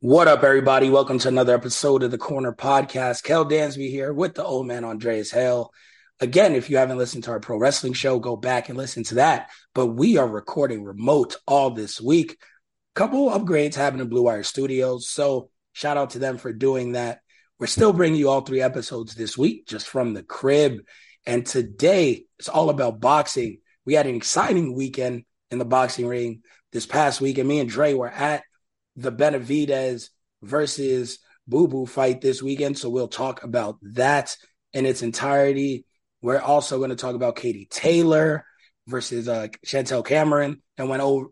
What up, everybody? Welcome to another episode of the Corner Podcast. Kel Dansby here with the old man Andreas Hale. Again, if you haven't listened to our pro wrestling show, go back and listen to that. But we are recording remote all this week. Couple upgrades happening in Blue Wire Studios. So shout out to them for doing that. We're still bringing you all three episodes this week, just from the crib. And today it's all about boxing. We had an exciting weekend in the boxing ring this past week, and me and Dre were at the Benavidez versus Boo Boo fight this weekend. So we'll talk about that in its entirety. We're also going to talk about Katie Taylor versus uh, Chantel Cameron, and when over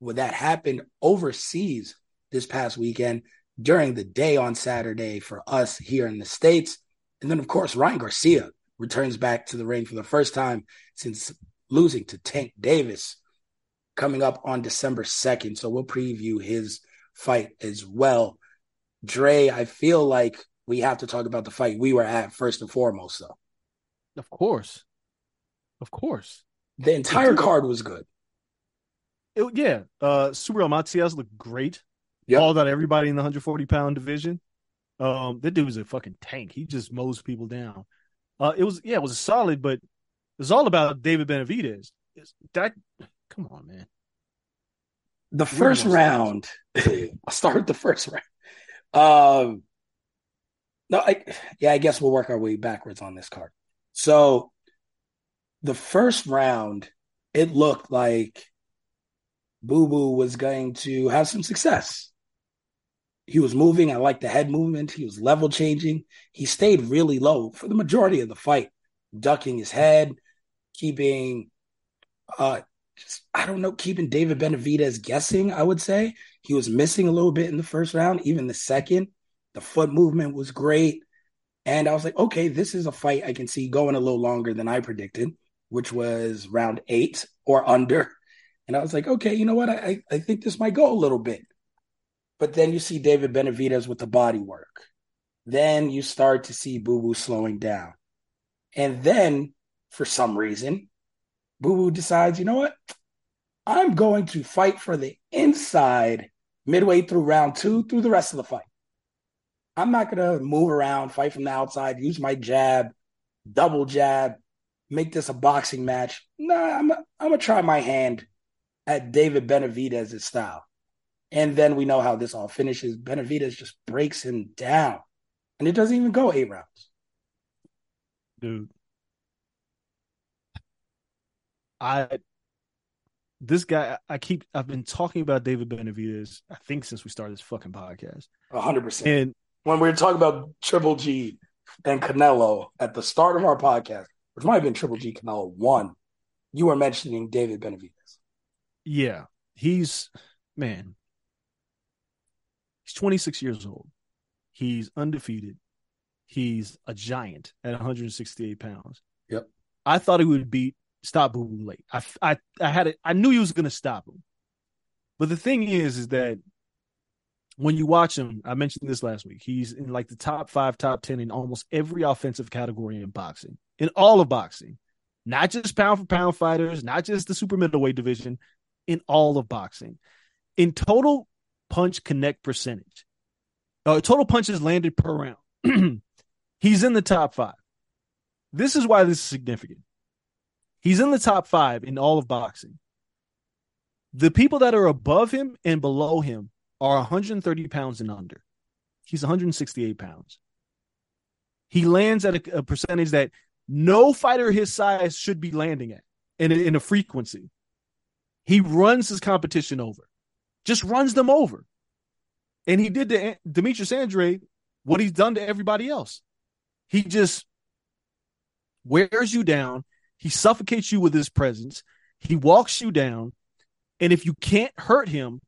that happened overseas this past weekend during the day on Saturday for us here in the states, and then of course Ryan Garcia returns back to the ring for the first time since losing to Tank Davis coming up on December 2nd. So we'll preview his fight as well. Dre, I feel like we have to talk about the fight we were at first and foremost, though. Of course. Of course. The entire card was good. It, yeah. Uh Subriel Matias looked great. Yep. Called out everybody in the 140 pound division. Um, that dude was a fucking tank. He just mows people down. Uh it was yeah, it was solid, but it's all about David Benavidez. It's, that come on, man. The first round, I'll start with the first round. Um, no, I, yeah, I guess we'll work our way backwards on this card. So, the first round, it looked like Boo Boo was going to have some success. He was moving. I like the head movement. He was level changing. He stayed really low for the majority of the fight, ducking his head, keeping uh just, I don't know, keeping David Benavidez guessing, I would say. He was missing a little bit in the first round, even the second. The foot movement was great. And I was like, okay, this is a fight I can see going a little longer than I predicted, which was round eight or under. And I was like, okay, you know what? I, I think this might go a little bit. But then you see David Benavidez with the body work. Then you start to see Boo Boo slowing down. And then, for some reason, Boo Boo decides, you know what? I'm going to fight for the inside midway through round two through the rest of the fight. I'm not going to move around, fight from the outside, use my jab, double jab, make this a boxing match. Nah, I'm, I'm going to try my hand at David Benavidez's style. And then we know how this all finishes. Benavidez just breaks him down. And it doesn't even go eight rounds. Dude. I this guy I keep I've been talking about David Benavidez, I think since we started this fucking podcast. hundred percent. And When we were talking about Triple G and Canelo at the start of our podcast, which might have been Triple G Canelo one, you were mentioning David Benavidez. yeah, he's man. He's 26 years old. He's undefeated. He's a giant at 168 pounds. Yep. I thought he would beat stop Boo Boo late. I, I, I had it. I knew he was going to stop him. But the thing is, is that when you watch him, I mentioned this last week. He's in like the top five, top 10 in almost every offensive category in boxing, in all of boxing, not just pound for pound fighters, not just the super middleweight division, in all of boxing. In total punch connect percentage, uh, total punches landed per round, he's in the top five. This is why this is significant. He's in the top five in all of boxing. The people that are above him and below him are 130 pounds and under. He's 168 pounds. He lands at a, a percentage that no fighter his size should be landing at in in a frequency. He runs his competition over, just runs them over. And he did to Demetrius Andrade what he's done to everybody else. He just wears you down. He suffocates you with his presence. He walks you down. And if you can't hurt him,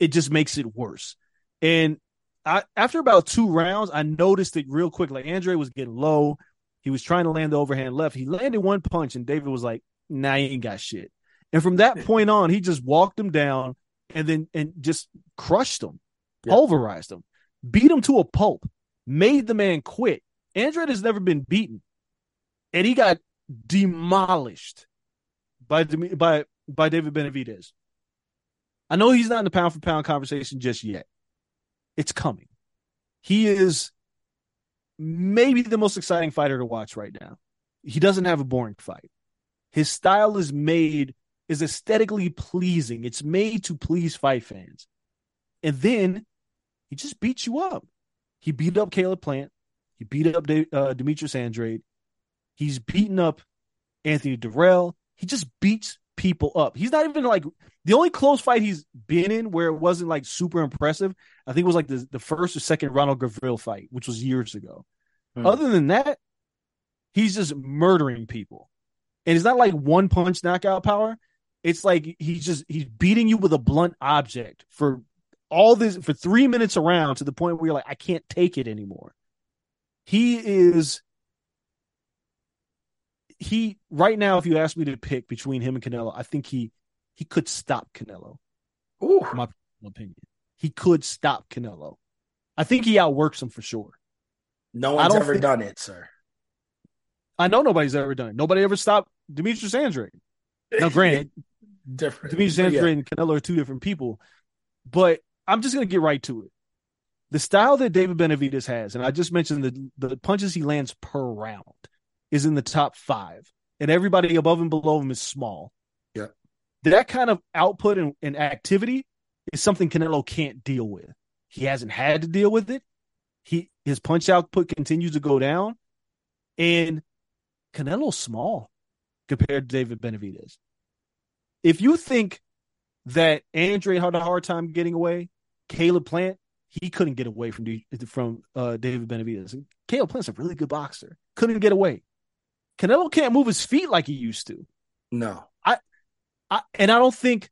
it just makes it worse. And I, after about two rounds, I noticed it real quick. Like Andre was getting low. He was trying to land the overhand left. He landed one punch, and David was like, "Nah, he ain't got shit." And from that point on, he just walked him down and then and just crushed him, yeah. pulverized him, beat him to a pulp, made the man quit. Andre has never been beaten, and he got demolished by by by David Benavidez. I know he's not in the pound for pound conversation just yet. It's coming. He is maybe the most exciting fighter to watch right now. He doesn't have a boring fight. His style is made is aesthetically pleasing. It's made to please fight fans. And then he just beats you up. He beat up Caleb Plant. He beat up De- uh, Demetrius Andrade. He's beaten up Anthony Dirrell. He just beats people up. He's not even like the only close fight he's been in where it wasn't like super impressive. I think it was like the, the first or second Ronald Gavril fight, which was years ago. Hmm. Other than that, he's just murdering people. And it's not like one punch knockout power. It's like he's just he's beating you with a blunt object for all this for three minutes around to the point where you're like, I can't take it anymore. He is he right now, if you ask me to pick between him and Canelo, I think he he could stop Canelo. Ooh. My opinion. He could stop Canelo. I think he outworks him for sure. No one's ever think, done it, sir. I know nobody's ever done it. Nobody ever stopped Demetrius Andrade. Now, granted, different. Demetrius Andrade yeah. and Canelo are two different people, but I'm just gonna get right to it. The style that David Benavidez has, and I just mentioned the the punches he lands per round is in the top five, and everybody above and below him is small. Yeah. That kind of output and, and activity is something Canelo can't deal with. He hasn't had to deal with it. He his punch output continues to go down, and Canelo's small compared to David Benavidez. If you think that Andre had a hard time getting away, Caleb Plant he couldn't get away from from uh, David Benavidez. Caleb Plant's a really good boxer, couldn't get away. Canelo can't move his feet like he used to. No. I, I and I don't think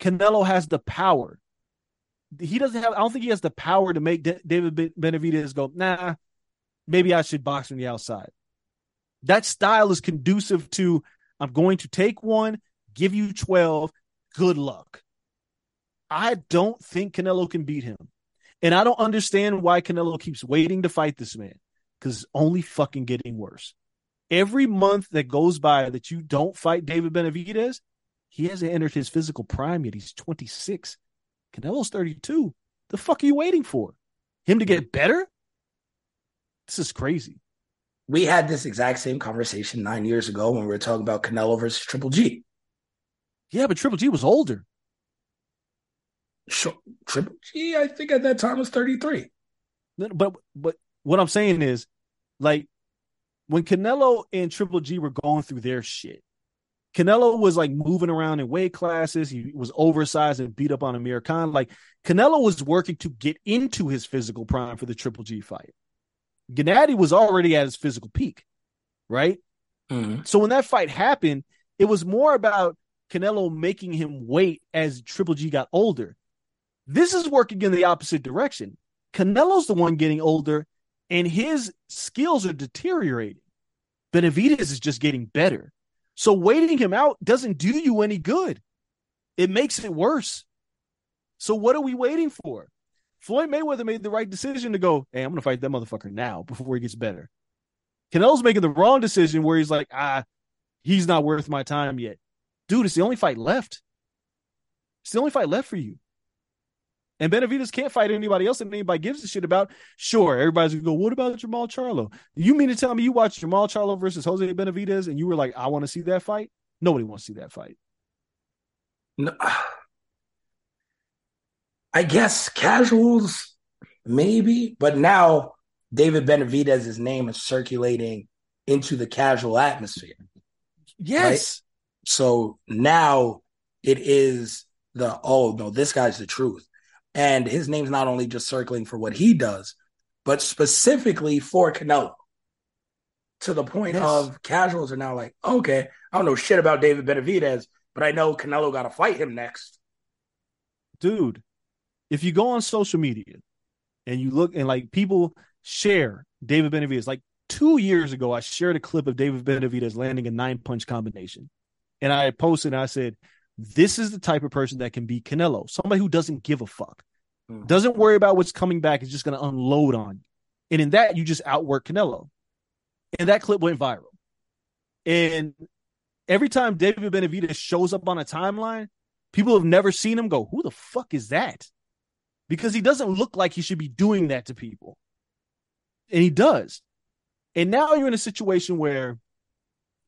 Canelo has the power. He doesn't have I don't think he has the power to make De- David Benavidez go, "Nah, maybe I should box from the outside." That style is conducive to I'm going to take one, give you 12, good luck. I don't think Canelo can beat him. And I don't understand why Canelo keeps waiting to fight this man because it's only fucking getting worse every month that goes by that you don't fight David Benavidez, he hasn't entered his physical prime yet. He's 26. Canelo's 32. The fuck are you waiting for? Him to get better? This is crazy. We had this exact same conversation nine years ago when we were talking about Canelo versus Triple G. Yeah, but Triple G was older. Sure. Triple G, I think at that time was 33. But but what I'm saying is, like, when Canelo and Triple G were going through their shit, Canelo was like moving around in weight classes. He was oversized and beat up on Amir Khan. Like Canelo was working to get into his physical prime for the Triple G fight. Gennady was already at his physical peak, right? Mm-hmm. So when that fight happened, it was more about Canelo making him wait as Triple G got older. This is working in the opposite direction. Canelo's the one getting older and his skills are deteriorating. Benavidez is just getting better. So waiting him out doesn't do you any good. It makes it worse. So what are we waiting for? Floyd Mayweather made the right decision to go, hey, I'm gonna fight that motherfucker now before he gets better. Canelo's making the wrong decision where he's like, ah, he's not worth my time yet. Dude, it's the only fight left. It's the only fight left for you. And Benavidez can't fight anybody else that anybody gives a shit about. Sure, everybody's gonna go, what about Jermall Charlo? You mean to tell me you watched Jermall Charlo versus Jose Benavidez and you were like, I want to see that fight? Nobody wants to see that fight. No, I guess casuals, maybe, but now David Benavidez's name is circulating into the casual atmosphere. Yes. Right? So now it is the oh no, this guy's the truth. And his name's not only just circling for what he does, but specifically for Canelo. To the point Yes. of casuals are now like, okay, I don't know shit about David Benavidez, but I know Canelo got to fight him next. dude, if you go on social media and you look and like people share David Benavidez, like two years ago, I shared a clip of David Benavidez landing a nine punch combination. And I posted and I said, This is the type of person that can be Canelo, somebody who doesn't give a fuck, Mhm. doesn't worry about what's coming back, is just going to unload on you. And in that, you just outwork Canelo. And that clip went viral. And every time David Benavidez shows up on a timeline, people have never seen him go, Who the fuck is that? Because he doesn't look like he should be doing that to people. And he does. And now you're in a situation where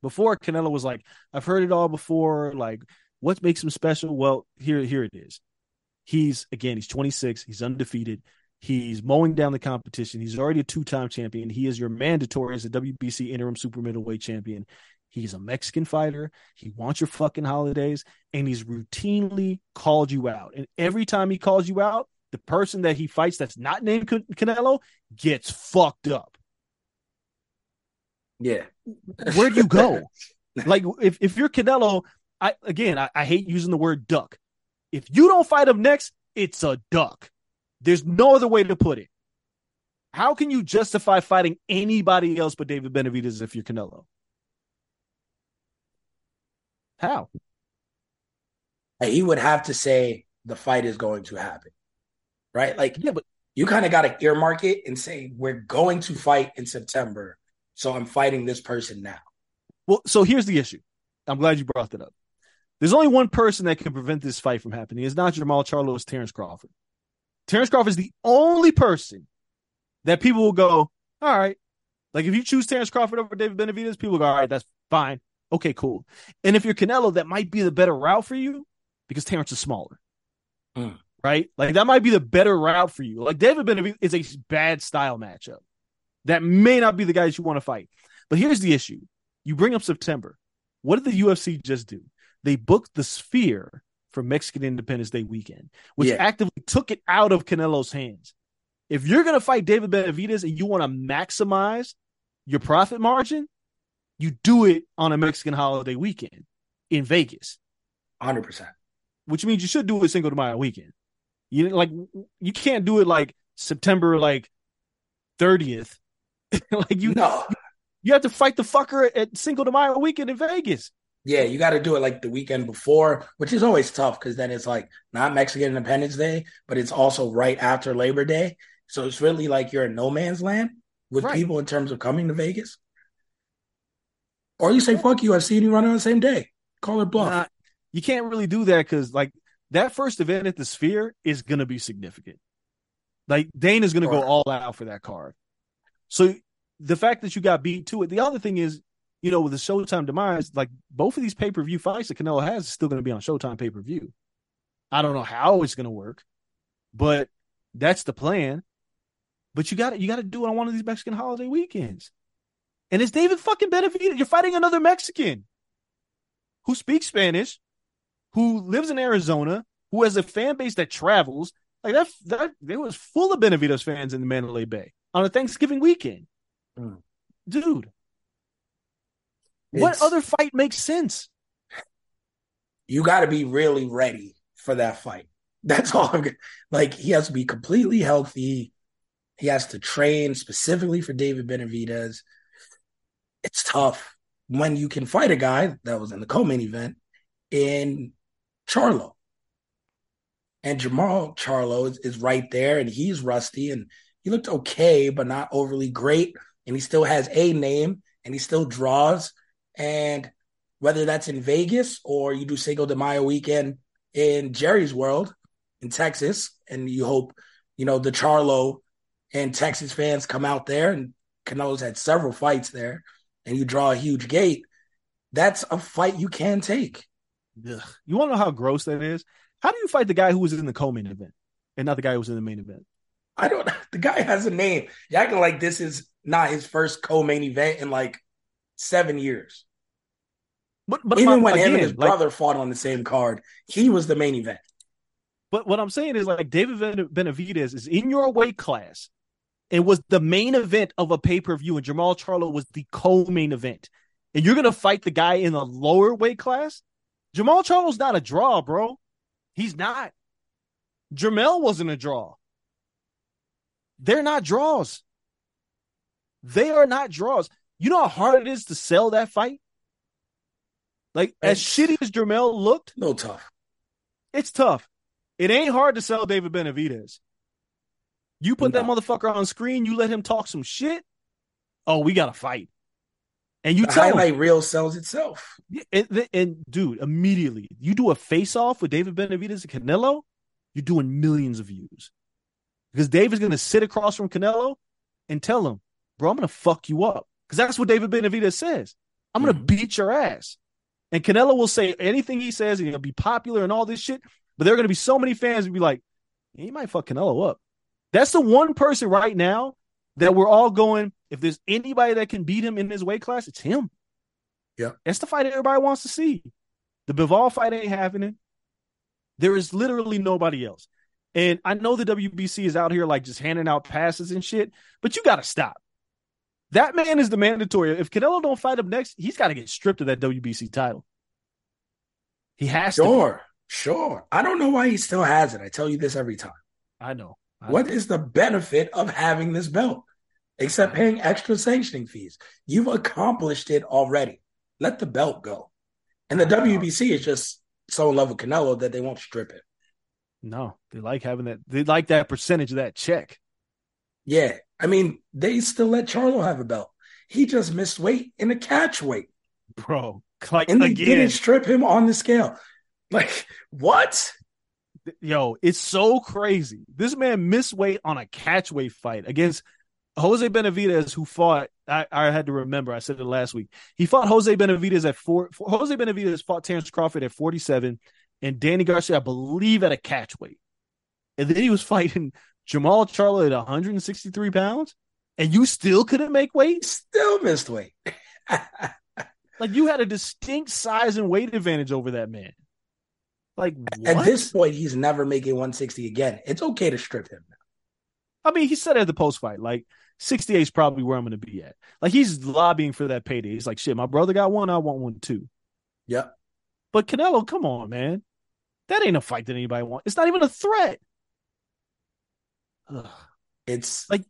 before Canelo was like, I've heard it all before. Like, what makes him special? Well, here, here it is. He's again, he's 26, he's undefeated, he's mowing down the competition, he's already a two-time champion. He is your mandatory as a WBC interim super middleweight champion. He's a Mexican fighter. He wants your fucking holidays, and he's routinely called you out. And every time he calls you out, the person that he fights that's not named Can- Canelo gets fucked up. Yeah. Where do you go? like if, if you're Canelo, I again I, I hate using the word duck. If you don't fight him next, it's a duck. There's no other way to put it. How can you justify fighting anybody else but David Benavidez if you're Canelo? How? he would have to say the fight is going to happen. Right? Like Yeah, but you kind of got to earmark it and say, we're going to fight in September. So I'm fighting this person now. Well, so here's the issue. I'm glad you brought that up. There's only one person that can prevent this fight from happening. It's not Jermall Charlo, it's Terrence Crawford. Terrence Crawford is the only person that people will go, all right. Like if you choose Terrence Crawford over David Benavidez, people go, all right, that's fine. Okay, cool. And if you're Canelo, that might be the better route for you because Terrence is smaller. Hmm. Right? Like that might be the better route for you. Like David Benavidez is a bad style matchup. That may not be the guys you want to fight. But here's the issue. You bring up September. What did the UFC just do? They booked the Sphere for Mexican Independence Day weekend, which Yeah. actively took it out of Canelo's hands. If you're going to fight David Benavidez and you want to maximize your profit margin, you do it on a Mexican holiday weekend in Vegas, 100%. which means you should do it Cinco de Mayo weekend. You like you can't do it like September like 30th. like you no. you have to fight the fucker at Cinco de Mayo weekend in Vegas. Yeah, you got to do it like the weekend before, which is always tough because then it's like not Mexican Independence Day, but it's also right after Labor Day. So it's really like you're in no man's land with Right. people in terms of coming to Vegas. Or you say, fuck you, I've seen you run on the same day. Call it bluff. Nah, you can't really do that because like that first event at the Sphere is gonna be significant. Like Dana's gonna go all out for that card. So the fact that you got beat to it, the other thing is, you know, with the Showtime demise, like both of these pay per view fights that Canelo has is still gonna be on Showtime pay per view. I don't know how it's gonna work, but that's the plan. But you got to you got to do it on one of these Mexican holiday weekends. And it's David fucking Benavidez. You're fighting another Mexican who speaks Spanish, who lives in Arizona, who has a fan base that travels. Like that, that there was full of Benavidez fans in the Mandalay Bay on a Thanksgiving weekend. Mm. Dude, what other fight makes sense? you got to be really ready for that fight. That's all. I'm, g- like he has to be completely healthy. He has to train specifically for David Benavidez. It's tough when you can fight a guy that was in the co-main event in Charlo. And Jermall Charlo is, is right there, and he's rusty, and he looked okay, but not overly great. And he still has a name, and he still draws. And whether that's in Vegas or you do Cinco de Mayo weekend in Jerry's world in Texas, and you hope, you know, the Charlo and Texas fans come out there, and Canelo's had several fights there, and you draw a huge gate. That's a fight you can take. Ugh. You want to know how gross that is? How do you fight the guy who was in the co-main event and not the guy who was in the main event? I don't. The guy has a name. You're acting like this is not his first co-main event in like seven years. But, but Even my- when him and his like- brother fought on the same card, he was the main event. But what I'm saying is like David Ben- Benavidez is in your weight class and was the main event of a pay-per-view and Jermall Charlo was the co-main event. And you're going to fight the guy in a lower weight class? Jermall Charlo's not a draw, bro. He's not. Jermell wasn't a draw. They're not draws. They are not draws. You know how hard it is to sell that fight? Like as shitty as Jermell looked, No tough. it's tough. It ain't hard to sell David Benavidez. You put that motherfucker on screen, you let him talk some shit. Oh, we got to fight. And you The tell him, highlight reel sells itself. and, and dude, immediately you do a face off with David Benavidez and Canelo, you're doing millions of views because David's going to sit across from Canelo and tell him, bro, I'm going to fuck you up because that's what David Benavidez says. I'm going to Mhm. beat your ass. And Canelo will say anything he says and he'll be popular and all this shit. But there are going to be so many fans who be like, he might fuck Canelo up. That's the one person right now that we're all going, if there's anybody that can beat him in his weight class, it's him. Yeah. That's the fight everybody wants to see. The Bivol fight ain't happening. There is literally nobody else. And I know the WBC is out here like just handing out passes and shit, but you got to stop. That man is the mandatory. If Canelo don't fight him next, he's got to get stripped of that WBC title. He has to. Sure, sure. I don't know why he still has it. I tell you this every time. I know. I What know. is the benefit of having this belt except paying extra sanctioning fees? You've accomplished it already. Let the belt go. And the WBC is just so in love with Canelo that they won't strip it. No, they like having that. They like that percentage of that check. Yeah. I mean, they still let Charlo have a belt. He just missed weight in the catch weight. Bro, like And they again, didn't strip him on the scale. Like, what? yo, it's so crazy. This man missed weight on a catch weight fight against Jose Benavidez, who fought. I, I had to remember. I said it last week. He fought Jose Benavidez at four. Jose Benavidez fought Terrence Crawford at forty-seven, and Danny Garcia, I believe, at a catch weight. And then he was fighting Jermall Charlo at one hundred and sixty-three pounds, and you still couldn't make weight. Still missed weight. Like you had a distinct size and weight advantage over that man. Like At this point, he's never making 160 again. It's okay to strip him. I mean, he said at the post fight, like 68 is probably where I'm going to be at. Like he's lobbying for that payday. He's like, shit, my brother got one, I want one too. Yep. But Canelo, come on, man, that ain't a fight that anybody wants. It's not even a threat. Ugh. It's Like-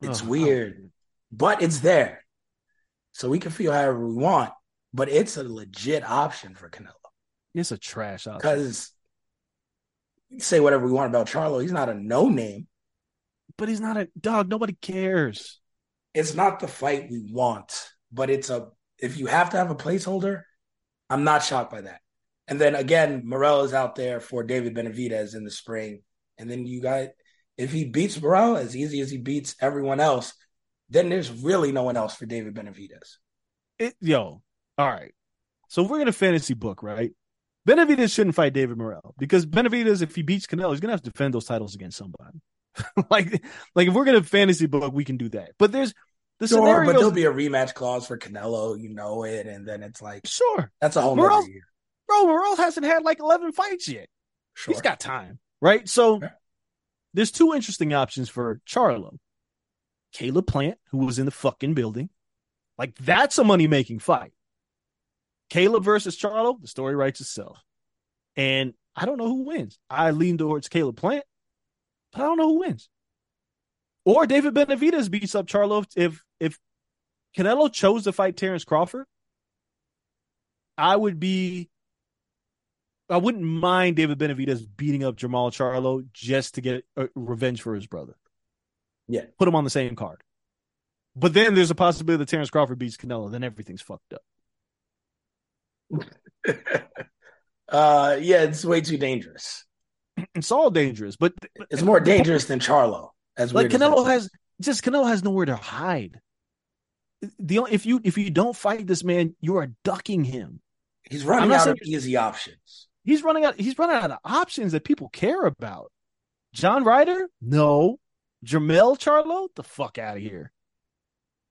it's Ugh. weird, but it's there. So we can feel however we want, but it's a legit option for Canelo It's a trash option. because say whatever we want about Charlo, he's not a no name. But he's not a dog. Nobody cares. It's not the fight we want, but it's a if you have to have a placeholder, I'm not shocked by that. And then again, Morrell is out there for David Benavidez in the spring. And then you got if he beats Morrell as easy as he beats everyone else, then there's really no one else for David Benavidez. It, yo, all right. So we're gonna fantasy book, right? Benavidez shouldn't fight David Morrell because Benavidez, if he beats Canelo, he's gonna have to defend those titles against somebody. like, like if we're gonna fantasy book, we can do that. But there's the Sure, scenario. but there'll be a rematch clause for Canelo, you know it, and then it's like sure, that's a whole Morrell- nother year. bro. Morrell hasn't had like eleven fights yet. Sure. He's got time, right? So. There's two interesting options for Charlo. Caleb Plant, who was in the fucking building, like that's a money making fight. Caleb versus Charlo, the story writes itself. And I don't know who wins. I lean towards Caleb Plant, but I don't know who wins. Or David Benavidez beats up Charlo if if Canelo chose to fight Terrence Crawford. I would be I wouldn't mind David Benavidez beating up Jermall Charlo just to get revenge for his brother. Yeah. Put him on the same card. But then there's a possibility that Terrence Crawford beats Canelo. Then everything's fucked up. uh, yeah, it's way too dangerous. It's all dangerous, but It's more dangerous than Charlo. As like weird as Canelo has just Canelo has nowhere to hide. The only, if you if you don't fight this man, you are ducking him. He's running out of easy options. He's running out. He's running out of options that people care about. John Ryder, no. Jermell Charlo, the fuck out of here.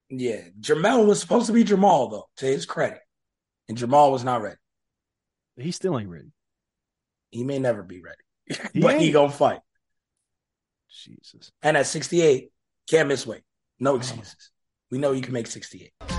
Yeah, Jermell was supposed to be Jermall though, to his credit, and Jermall was not ready. He still ain't ready. He may never be ready, He but he gonna fight. Jesus. And at 68, can't miss weight. No oh. excuses. We know you can make 68.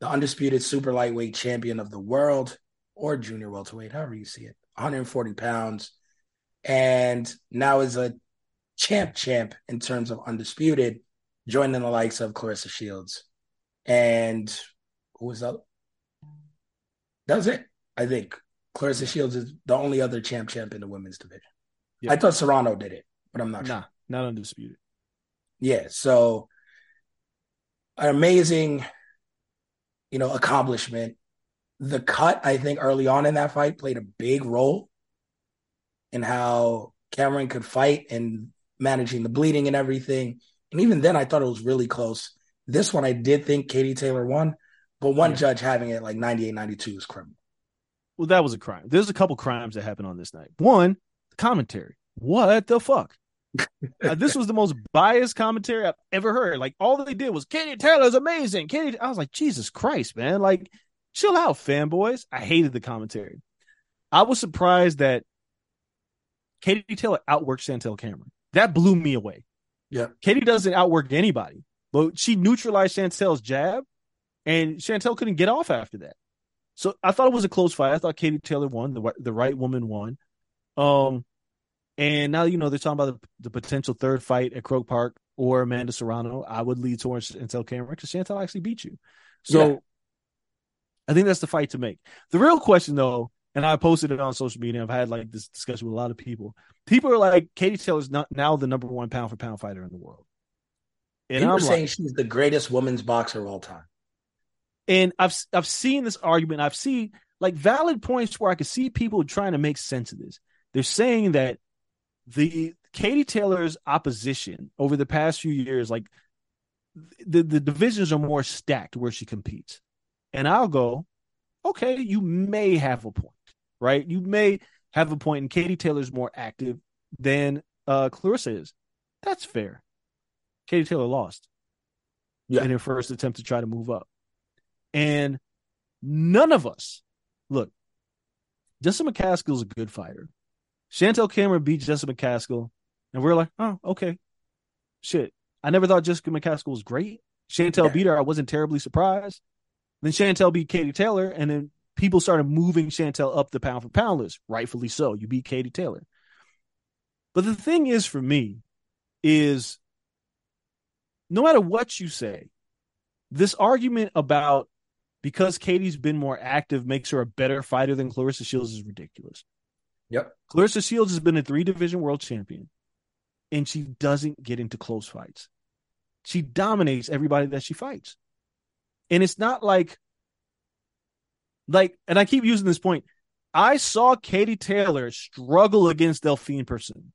the undisputed super lightweight champion of the world or junior welterweight, however you see it, 140 pounds. And now is a champ champ in terms of undisputed, joining the likes of Claressa Shields. And who was that? That was it. I think Claressa Shields is the only other champ champ in the women's division. Yeah. I thought Serrano did it, but I'm not sure. Not undisputed. Yeah, so an amazing, you know, accomplishment. The cut, I think, early on in that fight played a big role in how Cameron could fight and managing the bleeding and everything. And even then, I thought it was really close. This one, I did think Katie Taylor won, but one Yeah. judge having it like 98 92 is criminal. Well, that was a crime. There's a couple crimes that happened on this night. One, the commentary. What the fuck? Uh, this was the most biased commentary I've ever heard. Like all they did was Katie Taylor's amazing. Katie, I was like, Jesus Christ, man! Like, chill out, fanboys. I hated the commentary. I was surprised that Katie Taylor outworked Chantel Cameron. That blew me away. Yeah. Katie doesn't outwork anybody, but she neutralized Chantel's jab, and Chantel couldn't get off after that. So I thought it was a close fight. I thought Katie Taylor won. The the right woman won. Um, And now you know they're talking about the, the potential third fight at Croke Park or Amanda Serrano. I would lead towards Chantel Cameron because Chantel actually beat you. So Yeah. I think that's the fight to make. The real question though, and I posted it on social media. I've had like this discussion with a lot of people. People are like, Katie Taylor's not now the number one pound for pound fighter in the world. And People I'm are like, saying she's the greatest women's boxer of all time. and I've I've seen this argument. I've seen like valid points where I could see people trying to make sense of this. They're saying that the Katie Taylor's opposition over the past few years, like the the divisions are more stacked where she competes, and I'll go, okay, you may have a point, right? You may have a point, and Katie Taylor's more active than uh, Claressa is. That's fair. Katie Taylor lost Yeah. in her first attempt to try to move up. And none of us, look, Jessica McCaskill's a good fighter. Chantel Cameron beat Jessica McCaskill, and we're like, oh, okay. Shit. I never thought Jessica McCaskill was great. Chantel Yeah. beat her. I wasn't terribly surprised. Then Chantel beat Katie Taylor, and then people started moving Chantel up the pound for pound list. Rightfully so. You beat Katie Taylor. But the thing is for me, is no matter what you say, this argument about because Katie's been more active makes her a better fighter than Claressa Shields is ridiculous. Yep. Claressa Shields has been a three division world champion, and she doesn't get into close fights. She dominates everybody that she fights. And it's not like, like, and I keep using this point. I saw Katie Taylor struggle against Delfine Persoon.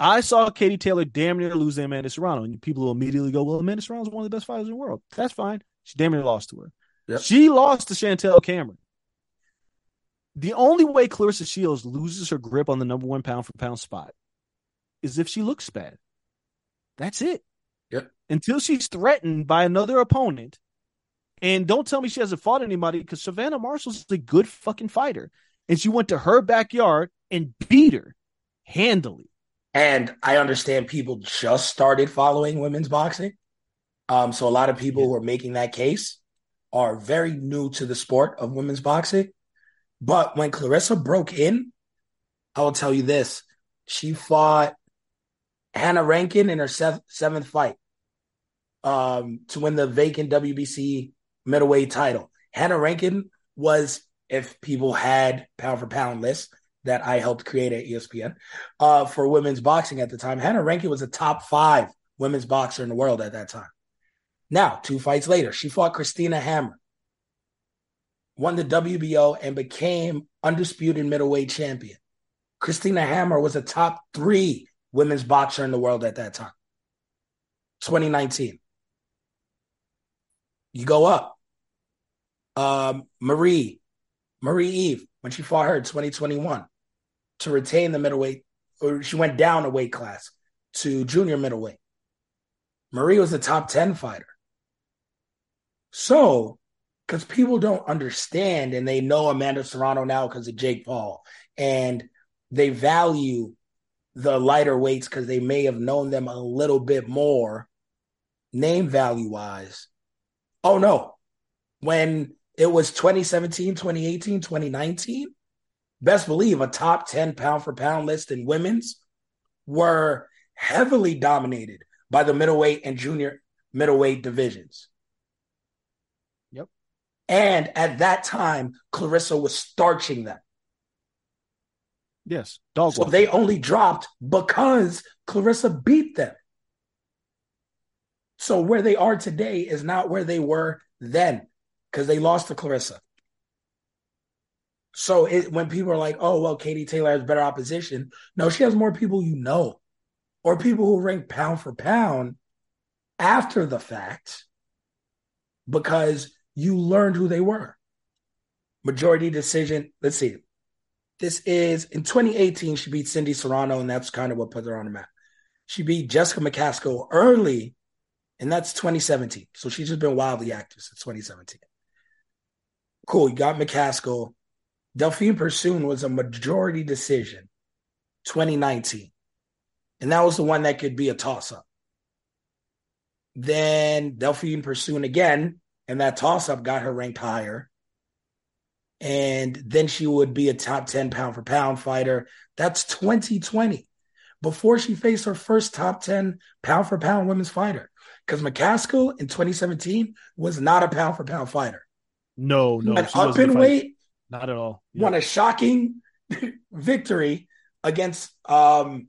I saw Katie Taylor damn near lose to Amanda Serrano, and people will immediately go, "Well, Amanda Serrano is one of the best fighters in the world." That's fine. She damn near lost to her. Yep. She lost to Chantel Cameron. The only way Claressa Shields loses her grip on the number one pound for pound spot is if she looks bad. That's it. Yep. Until she's threatened by another opponent. And don't tell me she hasn't fought anybody because Savannah Marshall's a good fucking fighter. And she went to her backyard and beat her handily. And I understand people just started following women's boxing. Um, so a lot of people who are making that case are very new to the sport of women's boxing. But when Claressa broke in, I will tell you this: she fought Hannah Rankin in her sev- seventh fight um, to win the vacant WBC middleweight title. Hannah Rankin was, if people had pound for pound lists that I helped create at ESPN uh, for women's boxing at the time, Hannah Rankin was a top five women's boxer in the world at that time. Now, two fights later, she fought Christina Hammer, won the WBO, and became undisputed middleweight champion. Christina Hammer was a top three women's boxer in the world at that time. 2019. You go up. Um, Marie, Marie Eve, when she fought her in 2021 to retain the middleweight, or she went down a weight class to junior middleweight. Marie was a top 10 fighter. So, because people don't understand and they know Amanda Serrano now because of Jake Paul, and they value the lighter weights because they may have known them a little bit more name value wise. Oh no. When it was 2017, 2018, 2019, best believe a top 10 pound for pound list in women's were heavily dominated by the middleweight and junior middleweight divisions. And at that time, Claressa was starching them. Yes. Dog So they only dropped because Claressa beat them. So where they are today is not where they were then because they lost to Claressa. So it, when people are like, oh, well, Katie Taylor has better opposition, no, she has more people you know or people who rank pound for pound after the fact because you learned who they were. Majority decision. Let's see. This is in 2018, she beat Cindy Serrano, and that's kind of what put her on the map. She beat Jessica McCaskill early, and that's 2017. So she's just been wildly active since 2017. Cool. You got McCaskill. Delfine Persoon was a majority decision 2019. And that was the one that could be a toss up. Then Delfine Persoon again, and that toss up got her ranked higher. and then she would be a top 10 pound for pound fighter. That's 2020 before she faced her first top 10 pound for pound women's fighter. Because McCaskill in 2017 was not a pound for pound fighter. No, no. Went up in weight, not at all. won a shocking victory against um,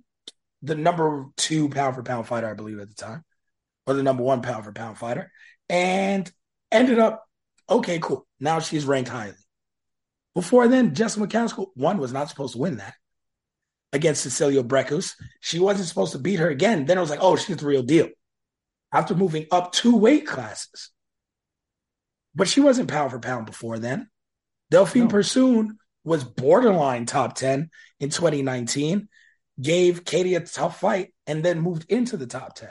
the number two pound for pound fighter, I believe, at the time, or the number one pound for pound fighter, and ended up okay, cool. Now she's ranked highly. Before then, Jessica McCaskill, one, was not supposed to win that against Cecilia Brækhus. She wasn't supposed to beat her again. Then it was like, oh, she's the real deal. After moving up two weight classes. But she wasn't pound for pound before then. Delfine No. Persoon was borderline top 10 in 2019, gave Katie a tough fight, and then moved into the top 10.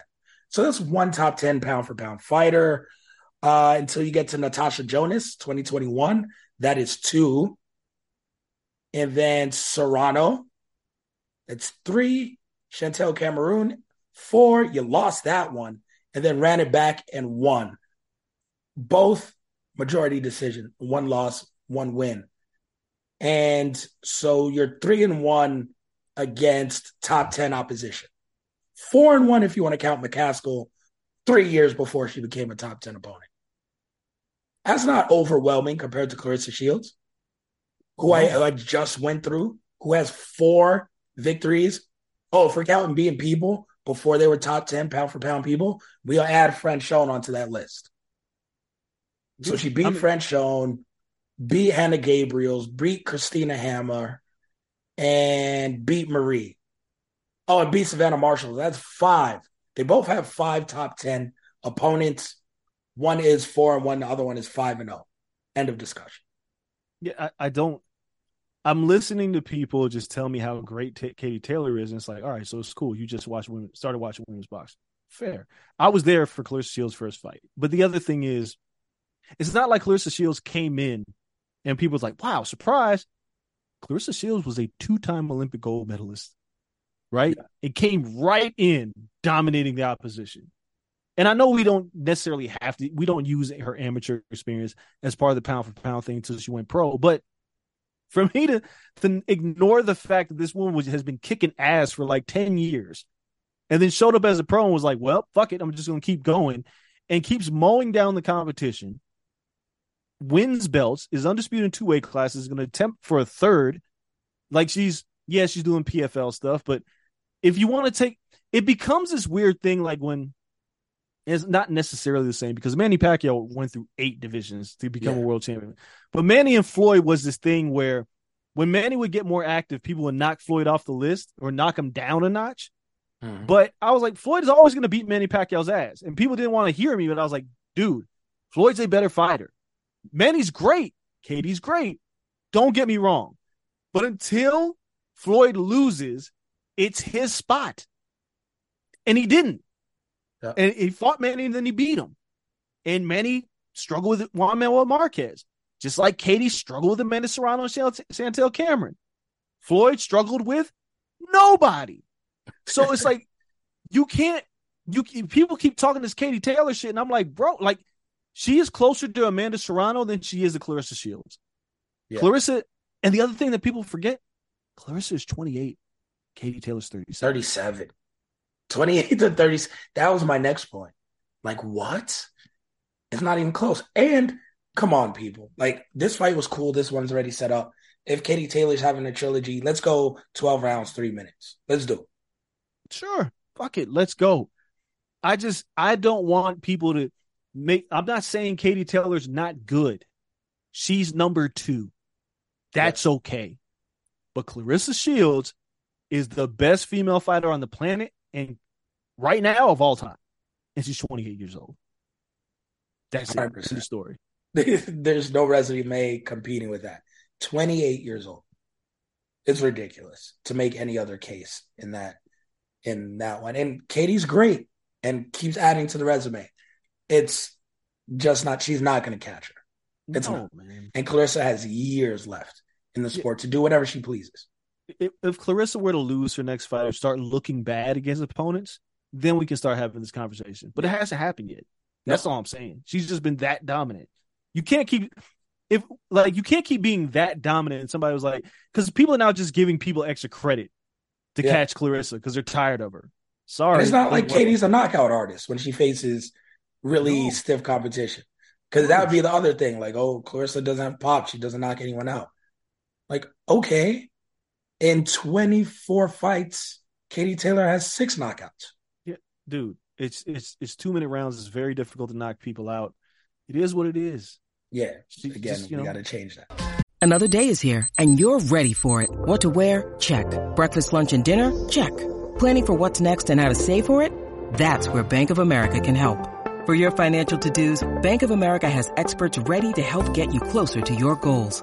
So that's one top 10 pound for pound fighter. Uh, until you get to Natasha Jonas, 2021. That is two. And then Serrano, that's three. Chantel Cameron, four. You lost that one and then ran it back and won. Both majority decision, one loss, one win. And so you're three and one against top 10 opposition. Four and one if you want to count McCaskill three years before she became a top 10 opponent. That's not overwhelming compared to Claressa Shields, who I, who I just went through, who has four victories. Oh, for counting being people before they were top 10 pound for pound people, we'll add Franchon onto that list. So she beat I mean- Franchon, beat Hanna Gabriels, beat Christina Hammer, and beat Marie. Oh, and beat Savannah Marshall. That's five. They both have five top 10 opponents. One is four and one, the other one is five and oh. End of discussion. Yeah, I, I don't. I'm listening to people just tell me how great Ta Katie Taylor is, and it's like, all right, so it's cool. You just watched women, started watching women's box. Fair. I was there for Claressa Shields' first fight, but the other thing is, it's not like Claressa Shields came in and people was like, wow, surprise. Claressa Shields was a two-time Olympic gold medalist, right? It came right in, dominating the opposition. And I know we don't necessarily have to, we don't use her amateur experience as part of the pound for pound thing until she went pro. But for me to, to ignore the fact that this woman was, has been kicking ass for like 10 years and then showed up as a pro and was like, well, fuck it. I'm just going to keep going and keeps mowing down the competition, wins belts, is undisputed in two weight classes, is going to attempt for a third. Like she's, yeah, she's doing PFL stuff, but if you want to take, it becomes this weird thing like when it's not necessarily the same because Manny Pacquiao went through eight divisions to become Yeah. a world champion. But Manny and Floyd was this thing where when Manny would get more active, people would knock Floyd off the list or knock him down a notch. Mm-hmm. But I was like, Floyd is always going to beat Manny Pacquiao's ass. And people didn't want to hear me, but I was like, dude, Floyd's a better fighter. Manny's great. Katie's great. Don't get me wrong. But until Floyd loses, it's his spot. And he didn't. Yeah. And he fought Manny and then he beat him. And Manny struggled with Juan Manuel Marquez, just like Katie struggled with Amanda Serrano and Chantel Cameron. Floyd struggled with nobody. So it's like you can't you people keep talking this Katie Taylor shit, and I'm like, bro, like she is closer to Amanda Serrano than she is to Claressa Shields. Yeah. Claressa, and the other thing that people forget, Claressa is 28, Katie Taylor's 37. 37. 28 to 30. That was my next point. Like, what? It's not even close. And come on, people. Like, this fight was cool. This one's already set up. If Katie Taylor's having a trilogy, let's go 12 rounds, three minutes. Let's do it. Sure, fuck it, let's go. I just I don't want people to make. I'm not saying Katie Taylor's not good. She's number two. That's okay. But Claressa Shields is the best female fighter on the planet and right now of all time. And she's 28 years old. That's it. That's the story. There's no resume competing with that. 28 years old. It's ridiculous to make any other case in that in that one. And Katie's great and keeps adding to the resume. It's just not she's not going to catch her. It's no, not. man. And Claressa has years left in the sport to do whatever she pleases. If, if Claressa were to lose her next fight or start looking bad against opponents, then we can start having this conversation. But it hasn't happened yet. That's all I'm saying. She's just been that dominant. You can't keep if like you can't keep being that dominant and somebody was like because people are now just giving people extra credit to Yeah. catch Claressa because they're tired of her. Sorry. And it's not like oh, Like, Katie's a knockout artist when she faces really No. stiff competition. Because that would be the other thing. Like, oh, Claressa doesn't have pop. She doesn't knock anyone out. Like, okay. In 24 fights, Katie Taylor has six knockouts. Yeah, dude, it's it's it's two minute rounds. It's very difficult to knock people out. It is what it is. Yeah. She- Again, just, you we know, got to change that. Another day is here, and you're ready for it. What to wear? Check. Breakfast, lunch, and dinner? Check. Planning for what's next and how to save for it? That's where Bank of America can help. For your financial to-dos, Bank of America has experts ready to help get you closer to your goals.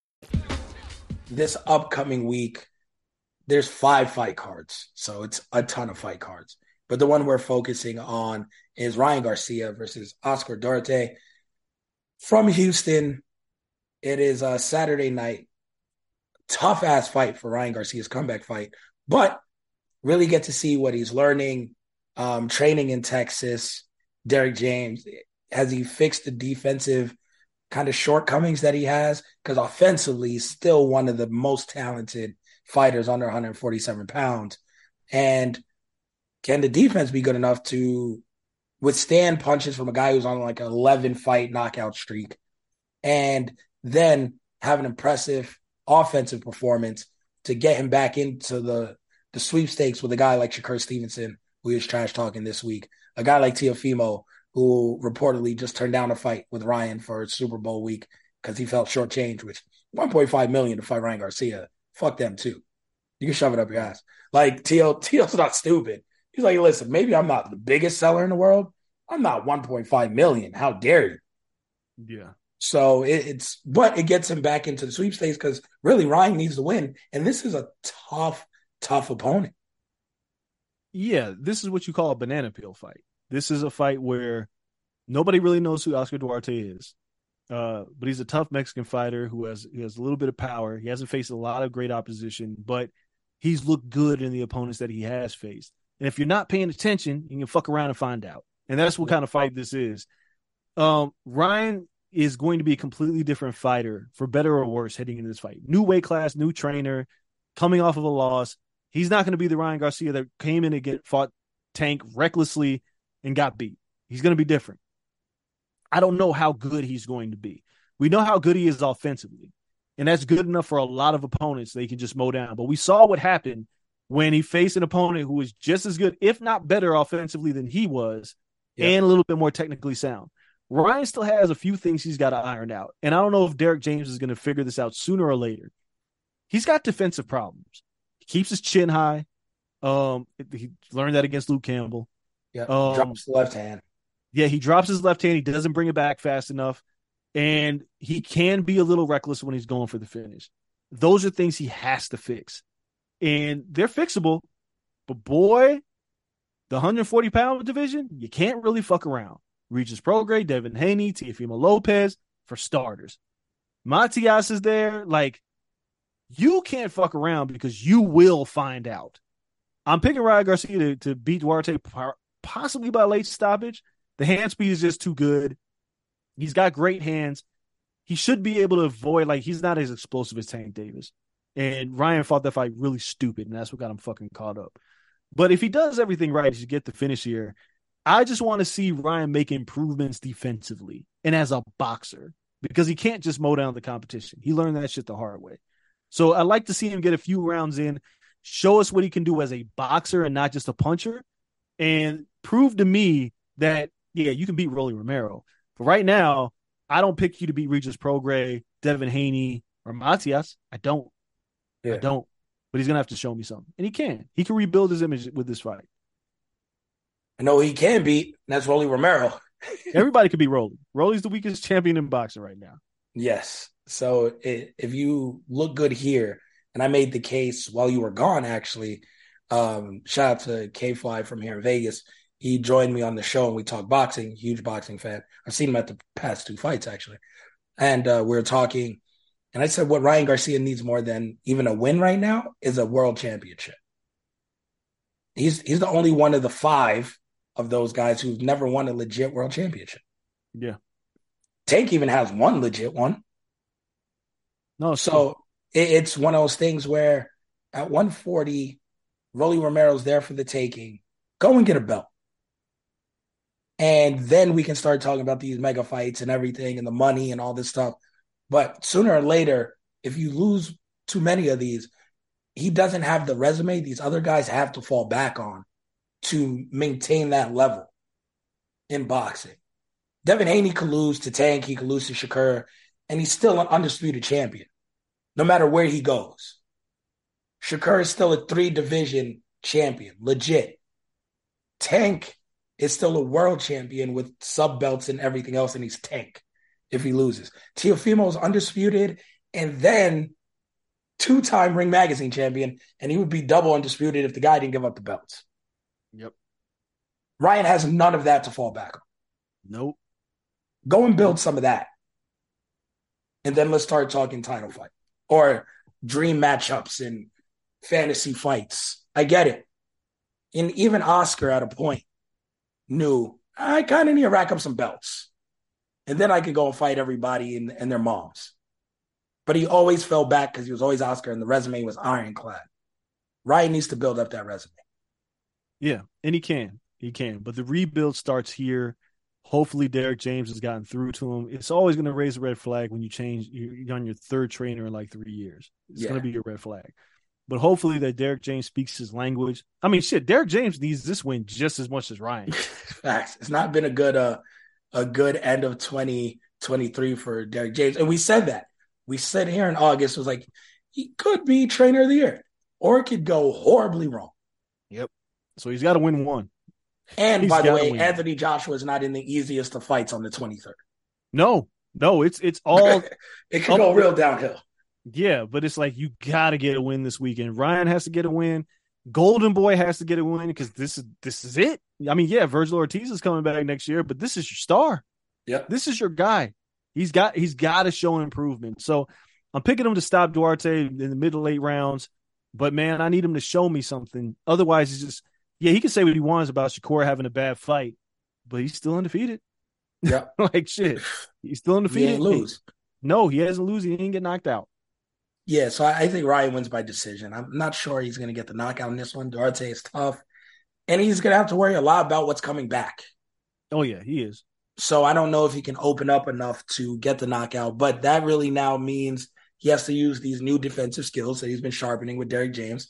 This upcoming week, there's five fight cards. So it's a ton of fight cards. But the one we're focusing on is Ryan Garcia versus Oscar Duarte from Houston. It is a Saturday night. Tough ass fight for Ryan Garcia's comeback fight, but really get to see what he's learning, um, training in Texas. Derrick James, has he fixed the defensive kind of shortcomings that he has? Because offensively, he's still one of the most talented fighters under 147 pounds. And can the defense be good enough to withstand punches from a guy who's on like an 11 fight knockout streak and then have an impressive offensive performance to get him back into the the sweepstakes with a guy like Shakur Stevenson, who he trash talking this week, a guy like Teofimo, who reportedly just turned down a fight with Ryan for Super Bowl week because he felt shortchanged, which 1.5 million to fight Ryan Garcia. Fuck them too. You can shove it up your ass. Like Teo, Teo's not stupid. He's like, listen, maybe I'm not the biggest seller in the world. I'm not 1.5 million. How dare you? Yeah. So it, it's, but it gets him back into the sweepstakes because really Ryan needs to win, and this is a tough, tough opponent. Yeah, this is what you call a banana peel fight. This is a fight where nobody really knows who Oscar Duarte is. Uh, but he's a tough Mexican fighter who has he has a little bit of power. He hasn't faced a lot of great opposition, but he's looked good in the opponents that he has faced. And if you're not paying attention, you can fuck around and find out. And that's what kind of fight this is. Um, Ryan is going to be a completely different fighter, for better or worse, heading into this fight. New weight class, new trainer, coming off of a loss. He's not going to be the Ryan Garcia that came in and get fought Tank recklessly and got beat. He's going to be different. I don't know how good he's going to be. We know how good he is offensively, and that's good enough for a lot of opponents they can just mow down. But we saw what happened when he faced an opponent who was just as good, if not better, offensively than he was, Yeah. and a little bit more technically sound. Ryan still has a few things he's got to iron out, and I don't know if Derrick James is going to figure this out sooner or later. He's got defensive problems. He keeps his chin high. Um, he learned that against Luke Campbell. Yeah, Um, drops left hand. Yeah, he drops his left hand. He doesn't bring it back fast enough. And he can be a little reckless when he's going for the finish. Those are things he has to fix. And they're fixable. But boy, the 140 pound division, you can't really fuck around. Regis Prograis, Devin Haney, Teofimo Lopez for starters. Matias is there. Like, you can't fuck around because you will find out. I'm picking Ryan Garcia to, to beat Duarte possibly by late stoppage. The hand speed is just too good. He's got great hands. He should be able to avoid like he's not as explosive as Tank Davis. And Ryan fought that fight really stupid, and that's what got him fucking caught up. But if he does everything right, he should get the finish here. I just want to see Ryan make improvements defensively and as a boxer. because he can't just mow down the competition. He learned that shit the hard way. So I'd like to see him get a few rounds in, show us what he can do as a boxer and not just a puncher, and prove to me that, yeah, you can beat Rolly Romero. But right now, I don't pick you to beat Regis Prograis, Devin Haney, or Matias. I don't. Yeah. I don't. But he's gonna have to show me something. And he can. He can rebuild his image with this fight. I know he can beat, and that's Rolly Romero. Everybody could be Rolly. Rolly's the weakest champion in boxing right now. Yes. So it, if you look good here, and I made the case while you were gone, actually. Um, shout out to K Fly from here in Vegas. He joined me on the show and we talked boxing. Huge boxing fan. I've seen him at the past two fights actually, and uh, we were talking. And I said, what Ryan Garcia needs more than even a win right now is a world championship. He's he's the only one of the five of those guys who've never won a legit world championship. Yeah. Tank even has one legit one. No, So it, it's one of those things where at 140, Rolly Romero's there for the taking. Go and get a belt. And then we can start talking about these mega fights and everything and the money and all this stuff. But sooner or later, if you lose too many of these, he doesn't have the resume these other guys have to fall back on to maintain that level in boxing. Devin Haney could lose to Tank, he could lose to Shakur, and he's still an undisputed champion, no matter where he goes. Shakur is still a three division champion, legit. Tank is still a world champion with sub belts and everything else, and he's Tank if he loses. Teofimo is undisputed, and then two time Ring Magazine champion, and he would be double undisputed if the guy didn't give up the belts. Yep. Ryan has none of that to fall back on. Nope. Go and build some of that. And then let's start talking title fight or dream matchups and fantasy fights. I get it. And even Oscar at a point knew I kind of need to rack up some belts. And then I could go and fight everybody and, and their moms. But he always fell back because he was always Oscar and the resume was ironclad. Ryan needs to build up that resume. Yeah, and he can. He can. But the rebuild starts here. Hopefully, Derrick James has gotten through to him. It's always going to raise a red flag when you change. You're on your third trainer in like three years. It's Yeah. going to be a red flag. But hopefully, that Derrick James speaks his language. I mean, shit, Derrick James needs this win just as much as Ryan. Facts. It's not been a good uh a good end of 2023 for Derrick James. And we said that. We said here in August was like he could be trainer of the year or it could go horribly wrong. Yep. So he's got to win one. And He's by the way, win. Anthony Joshua is not in the easiest of fights on the 23rd. No, no, it's it's all it could go real downhill. Yeah, but it's like you got to get a win this weekend. Ryan has to get a win. Golden Boy has to get a win because this is this is it. I mean, yeah, Vergil Ortiz is coming back next year, but this is your star. Yep. This is your guy. He's got he's got to show improvement. So I'm picking him to stop Duarte in the mid to late rounds. But man, I need him to show me something. Otherwise, he's just yeah, he can say what he wants about Shakur having a bad fight, but he's still undefeated. Yeah, like shit, he's still He undefeated. ain't lose. No, he hasn't lose. He didn't get knocked out. Yeah, so I, I think Ryan wins by decision. I'm not sure he's going to get the knockout in this one. Duarte is tough, and he's going to have to worry a lot about what's coming back. Oh yeah, he is. So I don't know if he can open up enough to get the knockout, but that really now means he has to use these new defensive skills that he's been sharpening with Derrick James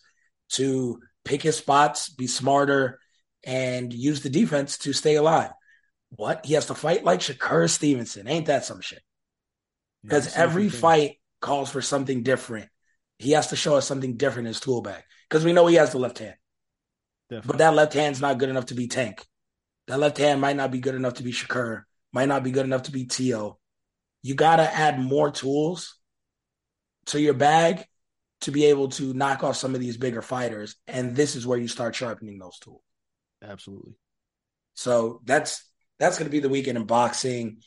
to pick his spots, be smarter, and use the defense to stay alive. What? He has to fight like Shakur Stevenson. Ain't that some shit? Because every fight calls for something different. He has to show us something different in his tool bag. Because we know he has the left hand. Definitely. But that left hand's not good enough to be Tank. That left hand might not be good enough to be Shakur, might not be good enough to be Teo. You got to add more tools to your bag to be able to knock off some of these bigger fighters. And this is where you start sharpening those tools. Absolutely. So that's that's going to be the weekend in boxing.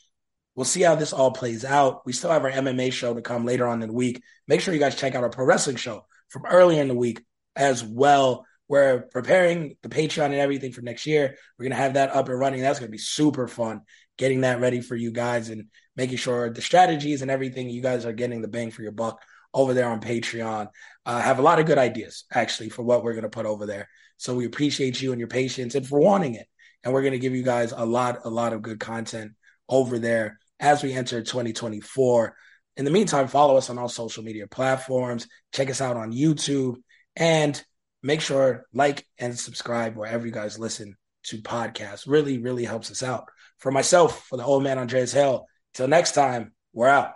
We'll see how this all plays out. We still have our MMA show to come later on in the week. Make sure you guys check out our pro wrestling show from earlier in the week as well. We're preparing the Patreon and everything for next year. We're going to have that up and running. That's going to be super fun getting that ready for you guys and making sure the strategies and everything you guys are getting the bang for your buck over there on Patreon. Uh, have a lot of good ideas actually for what we're going to put over there. So we appreciate you and your patience and for wanting it. And we're going to give you guys a lot, a lot of good content over there as we enter 2024. In the meantime, follow us on all social media platforms. Check us out on YouTube and make sure like and subscribe wherever you guys listen to podcasts. Really, really helps us out. For myself, for the old man Andreas Hale. Till next time, we're out.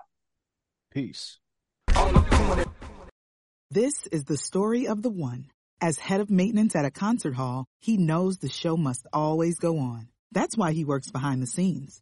Peace. This is the story of the one. As head of maintenance at a concert hall, he knows the show must always go on. That's why he works behind the scenes,